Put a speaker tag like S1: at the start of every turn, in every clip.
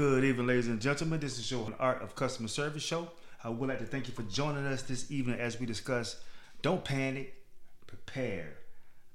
S1: Good evening, ladies and gentlemen. This is your Art of Customer Service show. I would like to thank you for joining us this evening as we discuss Don't Panic, Prepare.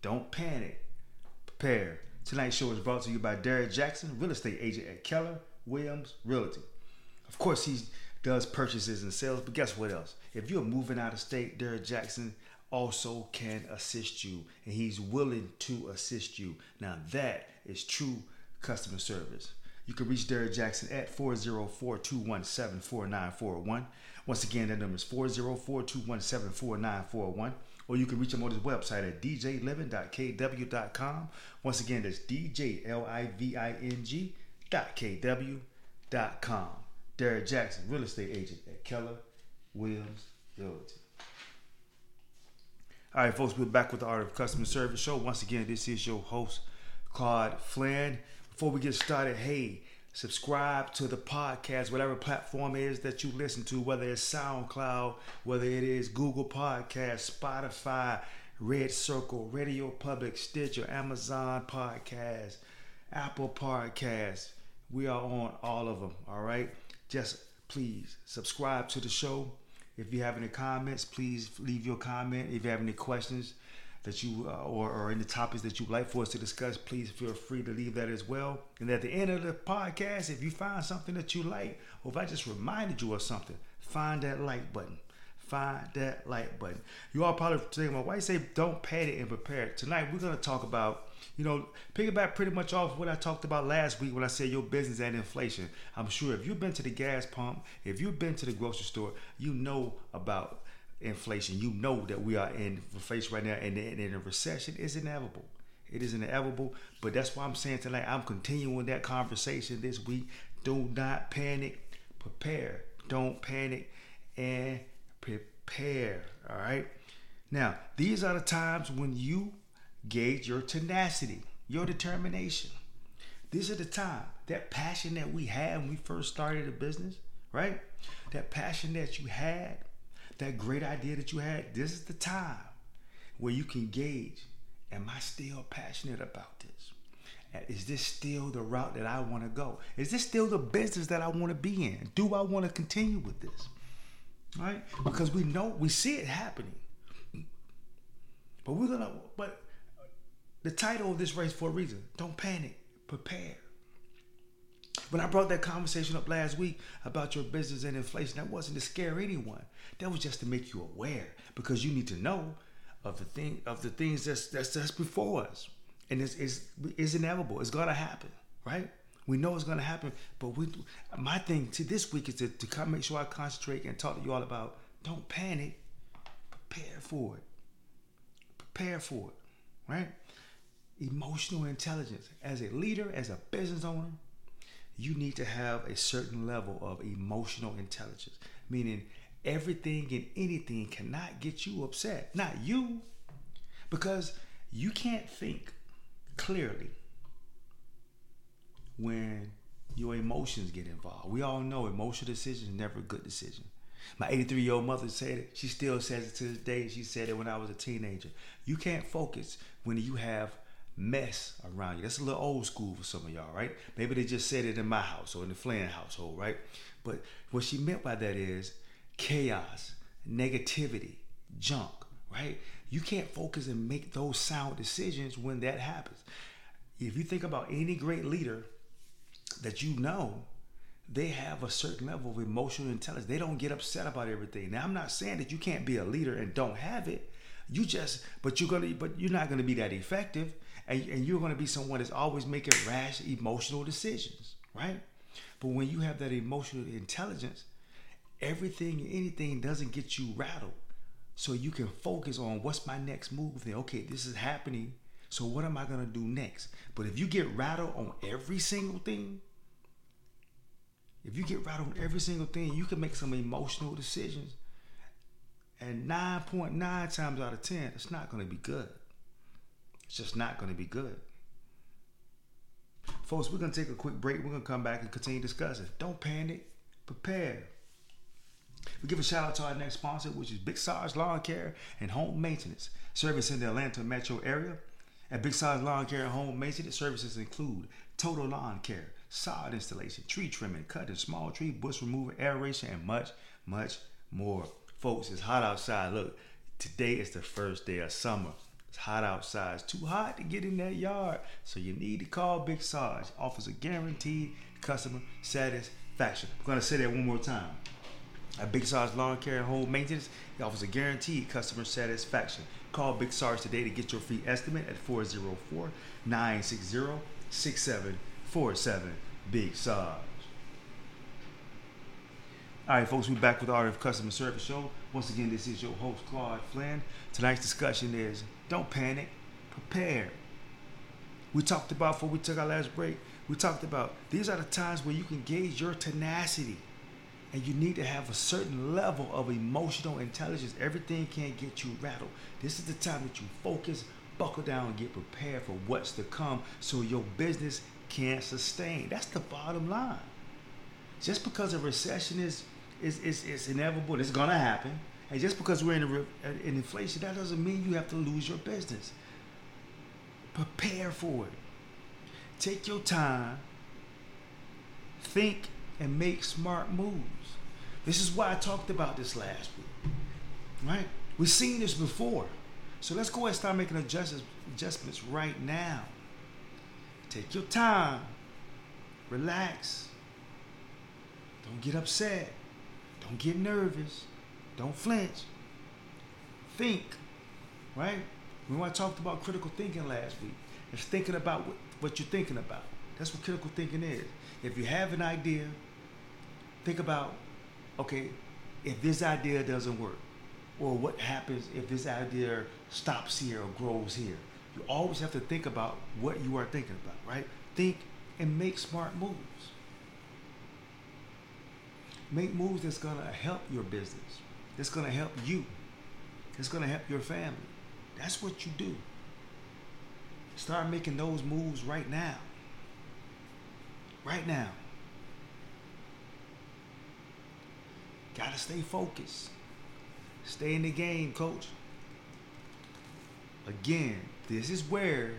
S1: Don't Panic, Prepare. Tonight's show is brought to you by Derek Jackson, real estate agent at Keller Williams Realty. Of course, he does purchases and sales, but guess what else? If you're moving out of state, Derek Jackson also can assist you, and he's willing to assist you. Now, that is true customer service. You can reach Derek Jackson at 404-217-4941. Once again, that number is 404-217-4941. Or you can reach him on his website at djliving.kw.com. Once again, that's djliving.kw.com. Derek Jackson, real estate agent at Keller Williams Realty. All right, folks, we're back with the Art of Customer Service show. Once again, this is your host, Claude Flynn. Before we get started, hey, subscribe to the podcast, whatever platform it is that you listen to, whether it's SoundCloud, whether it is Google Podcast, Spotify, Red Circle, Radio Public, Stitcher, Amazon Podcast, Apple Podcast. We are on all of them, all right? Just please subscribe to the show. If you have any comments, please leave your comment. If you have any questions, that you uh, or, or any topics that you'd like for us to discuss, please feel free to leave that as well. And at the end of the podcast, if you find something that you like, or if I just reminded you of something, find that like button. Find that like button. You all probably saying, well, why say don't panic and prepare? it. Tonight we're gonna talk about, you know, piggyback pretty much off what I talked about last week when I said your business and inflation. I'm sure if you've been to the gas pump, if you've been to the grocery store, you know about inflation. You know that we are in inflation right now, and, and a recession is inevitable. It is inevitable, but that's why I'm saying tonight I'm continuing that conversation this week. Do not panic, prepare. Don't panic and prepare. All right. Now, these are the times when you gauge your tenacity, your determination. These are the time, that passion that we had when we first started a business, right? That passion that you had that great idea that you had, this is the time where you can gauge am I still passionate about this? Is this still the route that I want to go? Is this still the business that I want to be in? Do I want to continue with this? Right? Because we know, we see it happening. But we're to, but the title of this race for a reason don't panic, prepare. When I brought that conversation up last week about your business and inflation, that wasn't to scare anyone. That was just to make you aware because you need to know of the thing of the things that's that's, that's before us. And it's, it's, it's inevitable. It's gonna happen, right? We know it's gonna happen, but we my thing to this week is to, to come make sure I concentrate and talk to you all about don't panic, prepare for it. Prepare for it, right? Emotional intelligence. As a leader, as a business owner, you need to have a certain level of emotional intelligence, meaning everything and anything cannot get you upset. Not you, because you can't think clearly when your emotions get involved. We all know emotional decisions never a good decision. My 83 year old mother said it. She still says it to this day. She said it when I was a teenager. You can't focus when you have mess around you. That's a little old school for some of y'all, right? Maybe they just said it in my house or in the Flynn household, right? But what she meant by that is chaos, negativity, junk, right? You can't focus and make those sound decisions when that happens. If you think about any great leader that you know, they have a certain level of emotional intelligence. They don't get upset about everything. Now, I'm not saying that you can't be a leader and don't have it. You just, but you're gonna, but you're not gonna be that effective, and, and you're gonna be someone that's always making rash, emotional decisions, right? But when you have that emotional intelligence, everything and anything doesn't get you rattled. So you can focus on what's my next move. Then, okay, this is happening. So what am I gonna do next? But if you get rattled on every single thing, if you get rattled on every single thing, you can make some emotional decisions. And 9.9 times out of 10, it's not gonna be good. It's just not gonna be good. Folks, we're gonna take a quick break. We're gonna come back and continue discussing. Don't panic, prepare. We give a shout out to our next sponsor, which is Big Sarge Lawn Care and Home Maintenance, service in the Atlanta metro area. At Big Sarge Lawn Care and Home Maintenance, services include total lawn care, sod installation, tree trimming, cutting small tree, bush removal, aeration, and much, much more. Folks, it's hot outside. Look, today is the first day of summer. It's hot outside. It's too hot to get in that yard. So you need to call Big Sarge. Offers a guaranteed customer satisfaction. I'm to say that one more time. At Big Sarge Lawn Care and Home Maintenance, he offers a guaranteed customer satisfaction. Call Big Sarge today to get your free estimate at 404 960 6747. Big Sarge. All right, folks, we're back with the Art of Customer Service Show. Once again, this is your host, Claude Flynn. Tonight's discussion is don't panic, prepare. We talked about, before we took our last break, we talked about these are the times where you can gauge your tenacity. And you need to have a certain level of emotional intelligence. Everything can't get you rattled. This is the time that you focus, buckle down, and get prepared for what's to come so your business can sustain. That's the bottom line. Just because a recession is is, is, is inevitable, it's gonna happen. And just because we're in, a, in inflation, that doesn't mean you have to lose your business. Prepare for it. Take your time. Think and make smart moves. This is why I talked about this last week. Right? We've seen this before. So let's go ahead and start making adjustments, adjustments right now. Take your time. Relax. Don't get upset. Don't get nervous. Don't flinch. Think. Right? When I talked about critical thinking last week, it's thinking about what, what you're thinking about. That's what critical thinking is. If you have an idea, think about, okay, if this idea doesn't work, or what happens if this idea stops here or grows here. You always have to think about what you are thinking about, right? Think and make smart moves. Make moves that's gonna help your business. That's gonna help you. That's gonna help your family. That's what you do. Start making those moves right now. Right now. Gotta stay focused. Stay in the game, coach. Again, this is where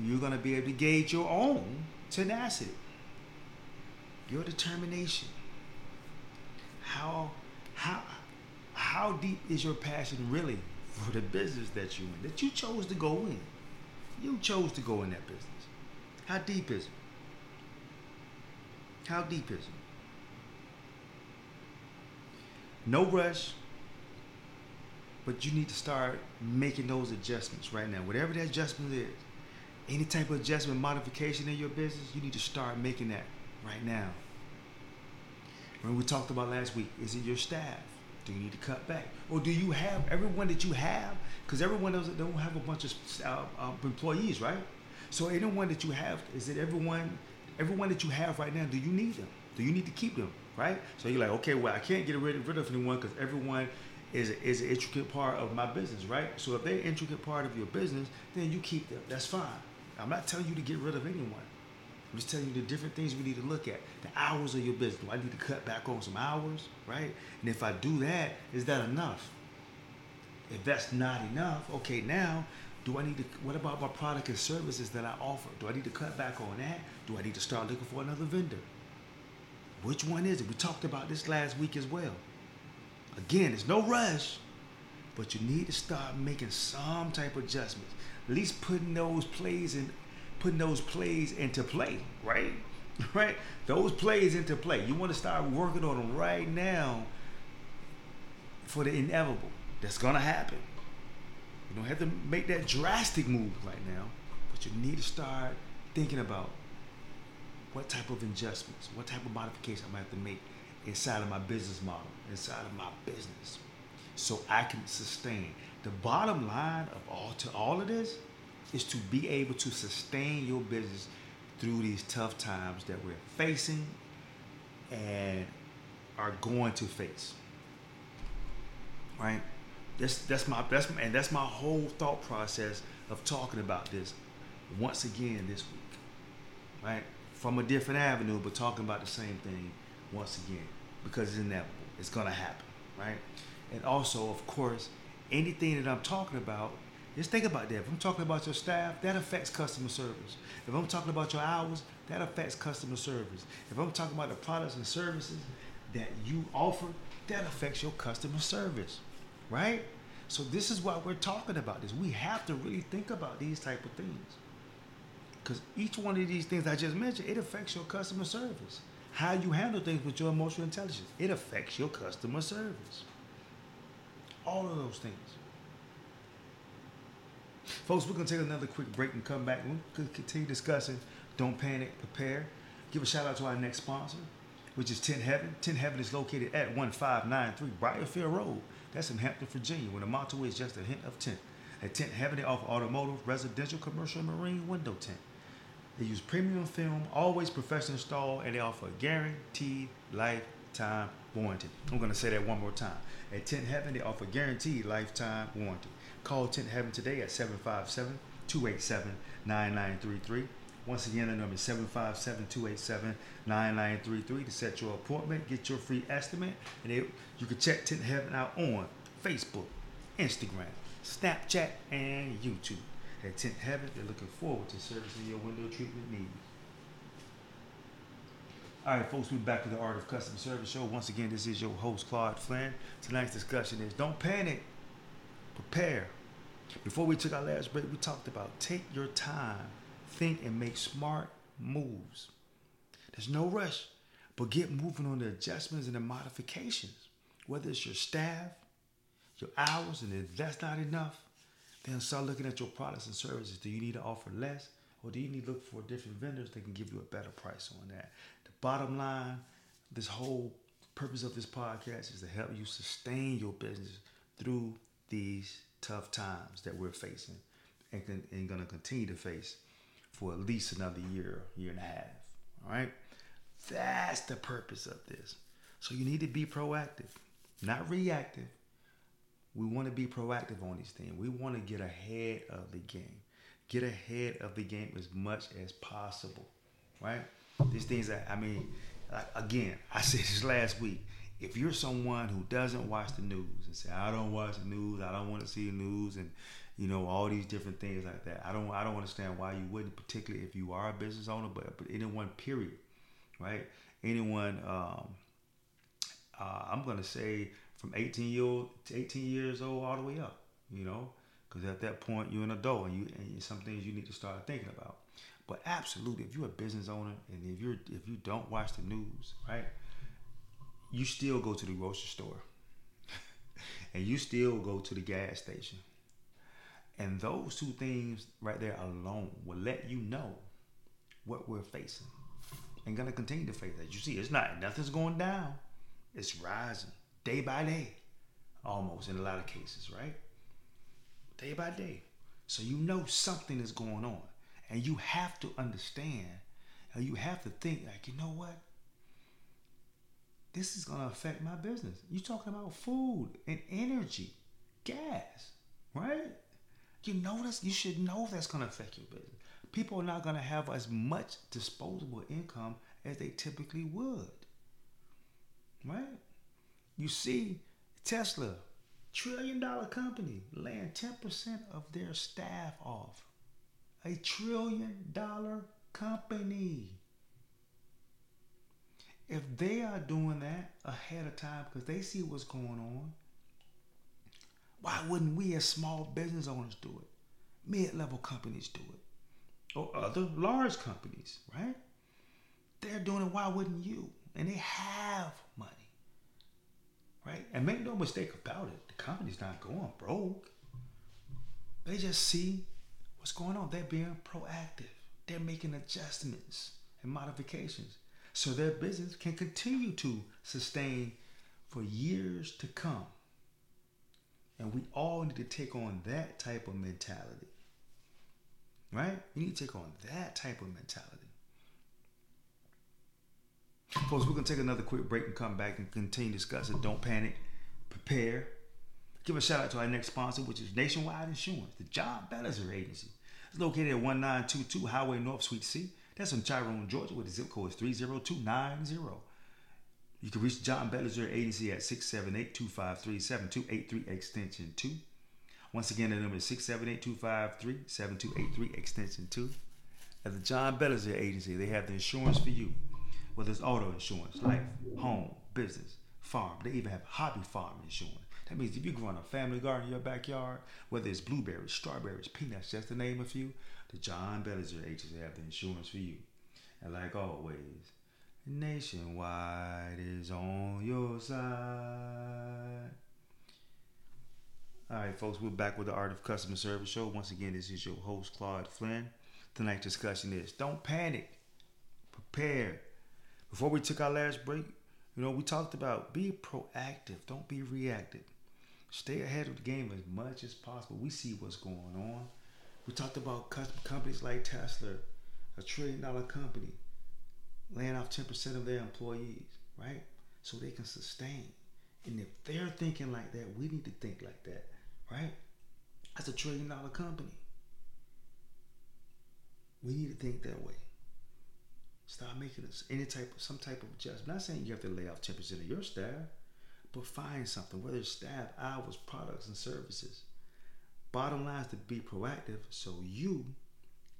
S1: you're going to be able to gauge your own tenacity, your determination. How, how, how deep is your passion really for the business that you're in, that you chose to go in? You chose to go in that business. How deep is it? How deep is it? No rush, but you need to start making those adjustments right now. Whatever that adjustment is, any type of adjustment, modification in your business, you need to start making that right now. When we talked about last week, is it your staff? Do you need to cut back, or do you have everyone that you have? Because everyone doesn't don't have a bunch of uh, uh, employees, right? So anyone that you have, is it everyone? Everyone that you have right now, do you need them? Do you need to keep them? Right? So you're like, okay, well, I can't get rid of, rid of anyone because everyone is is an intricate part of my business, right? So if they're an intricate part of your business, then you keep them. That's fine. I'm not telling you to get rid of anyone. I'm just telling you the different things we need to look at. The hours of your business. Do I need to cut back on some hours, right? And if I do that, is that enough? If that's not enough, okay, now do I need to? What about my product and services that I offer? Do I need to cut back on that? Do I need to start looking for another vendor? Which one is it? We talked about this last week as well. Again, there's no rush, but you need to start making some type of adjustments. At least putting those plays in, putting those plays into play, right? Right? Those plays into play. You want to start working on them right now for the inevitable. That's gonna happen. You don't have to make that drastic move right now, but you need to start thinking about what type of adjustments, what type of modifications I'm gonna have to make inside of my business model, inside of my business, so I can sustain. The bottom line of all to all of this is to be able to sustain your business through these tough times that we're facing and are going to face. Right? That's that's my that's my, and that's my whole thought process of talking about this once again this week. Right? From a different avenue, but talking about the same thing once again because it's inevitable. It's gonna happen, right? And also, of course, anything that I'm talking about Just think about that. If I'm talking about your staff, that affects customer service. If I'm talking about your hours, that affects customer service. If I'm talking about the products and services that you offer, that affects your customer service, right? So this is why we're talking about this. We have to really think about these type of things. Because each one of these things I just mentioned, it affects your customer service. How you handle things with your emotional intelligence, it affects your customer service. All of those things. Folks, we're going to take another quick break and come back. We're going to continue discussing Don't Panic, Prepare. Give a shout out to our next sponsor, which is Tint Heaven. Tint Heaven is located at 1593 Briarfield Road. That's in Hampton, Virginia, where the motto is just a hint of tint. At Tint Heaven, they offer automotive, residential, commercial, and marine window tint. They use premium film, always professional install, and they offer a guaranteed lifetime warranty. I'm going to say that one more time. At Tint Heaven, they offer guaranteed lifetime warranty. Call Tint Heaven today at 757 287 9933. Once again, the number is 757 287 9933 to set your appointment, get your free estimate, and it, you can check Tint Heaven out on Facebook, Instagram, Snapchat, and YouTube. At Tint Heaven, they're looking forward to servicing your window treatment needs. All right, folks, we're back to the Art of Customer Service Show. Once again, this is your host, Claude Flynn. Tonight's discussion is Don't Panic, Prepare. Before we took our last break, we talked about take your time, think, and make smart moves. There's no rush, but get moving on the adjustments and the modifications. Whether it's your staff, your hours, and if that's not enough, then start looking at your products and services. Do you need to offer less, or do you need to look for different vendors that can give you a better price on that? Bottom line, this whole purpose of this podcast is to help you sustain your business through these tough times that we're facing and, and going to continue to face for at least another year, year and a half. All right? That's the purpose of this. So you need to be proactive, not reactive. We want to be proactive on these things. We want to get ahead of the game. Get ahead of the game as much as possible, right? These things that, I mean, again, I said this last week if you're someone who doesn't watch the news and say I don't watch the news, I don't want to see the news, and you know all these different things like that, I don't I don't understand why you wouldn't, particularly if you are a business owner, but but anyone period, right? Anyone, um, uh, I'm gonna say from 18 year old to 18 years old all the way up, you know, because at that point you're an adult and you and some things you need to start thinking about. But absolutely, if you're a business owner and if you're if you don't watch the news, right? you still go to the grocery store and you still go to the gas station. And those two things right there alone will let you know what we're facing and gonna continue to face. As you see, it's not nothing's going down. It's rising day by day, almost in a lot of cases, right? Day by day. So you know something is going on. And you have to understand, and you have to think, like, you know what? this is going to affect my business. You're talking about food and energy, gas, right? You know this. You should know that's going to affect your business. People are not going to have as much disposable income as they typically would, right? You see, Tesla, trillion dollar company, laying 10% of their staff off. A trillion dollar company if they are doing that ahead of time because they see what's going on, why wouldn't we as small business owners do it? Mid-level companies do it. Or other large companies, right? They're doing it, why wouldn't you? And they have money. Right? And make no mistake about it, the company's not going broke. They just see what's going on. They're being proactive. They're making adjustments and modifications so their business can continue to sustain for years to come. And we all need to take on that type of mentality. Right? We need to take on that type of mentality. Folks, we're going to take another quick break and come back and continue discussing. Don't panic, prepare. Give a shout out to our next sponsor, which is Nationwide Insurance, the John Bellinger Agency. It's located at 1922 Highway North, Suite C. That's in Tyrone, Georgia, where the zip code is 30290. You can reach John Bellinger Agency at 678-253-7283 extension 2. Once again, the number is 678-253-7283, extension 2. At the John Bellinger Agency, they have the insurance for you, whether it's auto insurance, life, home, business, farm. They even have hobby farm insurance. That means if you're growing a family garden in your backyard, whether it's blueberries, strawberries, peanuts, just to name a few, the John Bellinger Agency have the insurance for you. And like always, Nationwide is on your side. All right, folks, we're back with the Art of Customer Service show. Once again, this is your host, Claude Flynn. Tonight's discussion is don't panic, prepare. Before we took our last break, you know, we talked about be proactive, don't be reactive. Stay ahead of the game as much as possible. We see what's going on. We talked about companies like Tesla, a trillion dollar company, laying off 10% of their employees, right? So they can sustain. And if they're thinking like that, we need to think like that, right? That's a trillion dollar company. We need to think that way. Stop making any type of some type of adjustment. I'm not saying you have to lay off 10% of your staff, but find something, whether it's staff, hours, products, and services. Bottom line is to be proactive so you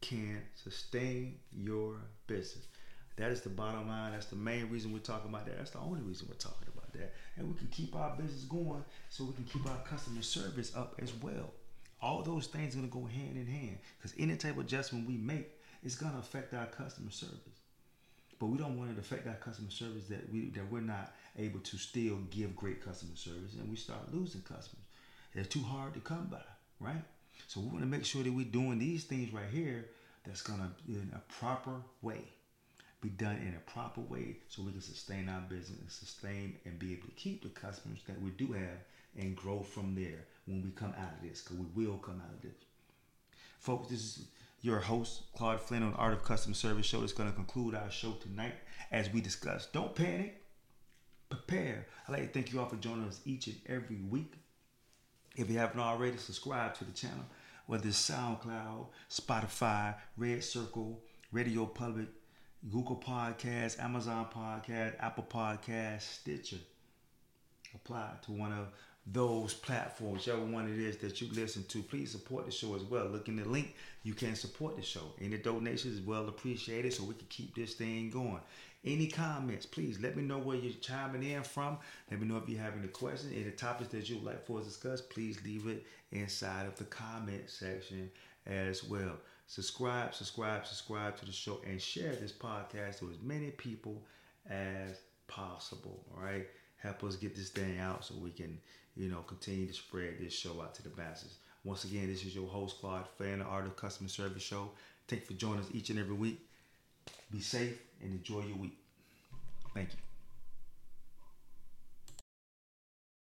S1: can sustain your business. That is the bottom line. That's the main reason we're talking about that. That's the only reason we're talking about that. And we can keep our business going so we can keep our customer service up as well. All those things are going to go hand in hand because any type of adjustment we make is going to affect our customer service. But we don't want it to affect our customer service that we that we're not able to still give great customer service and we start losing customers. They're too hard to come by, right? So we want to make sure that we're doing these things right here that's gonna in a proper way be done in a proper way so we can sustain our business and sustain and be able to keep the customers that we do have and grow from there when we come out of this because we will come out of this. Folks, this is your host, Claude Flynn on Art of Custom Service Show. That's going to conclude our show tonight as we discuss. Don't panic, prepare. I'd like to thank you all for joining us each and every week. If you haven't already, subscribe to the channel, whether it's SoundCloud, Spotify, Red Circle, Radio Public, Google Podcasts, Amazon Podcast, Apple Podcasts, Stitcher. Apply to one of those platforms, whichever one it is that you listen to. Please support the show as well. Look in the link. You can support the show. Any donations is well appreciated so we can keep this thing going. Any comments, please let me know where you're chiming in from. Let me know if you have any questions, any topics that you would like for us to discuss. Please leave it inside of the comment section as well. Subscribe, subscribe, subscribe to the show, and share this podcast to as many people as possible. All right, help us get this thing out so we can, you know, continue to spread this show out to the masses. Once again, this is your host Claude Flynn, the Art of Customer Service Show. Thank you for joining us each and every week. Be safe and enjoy your week. Thank you.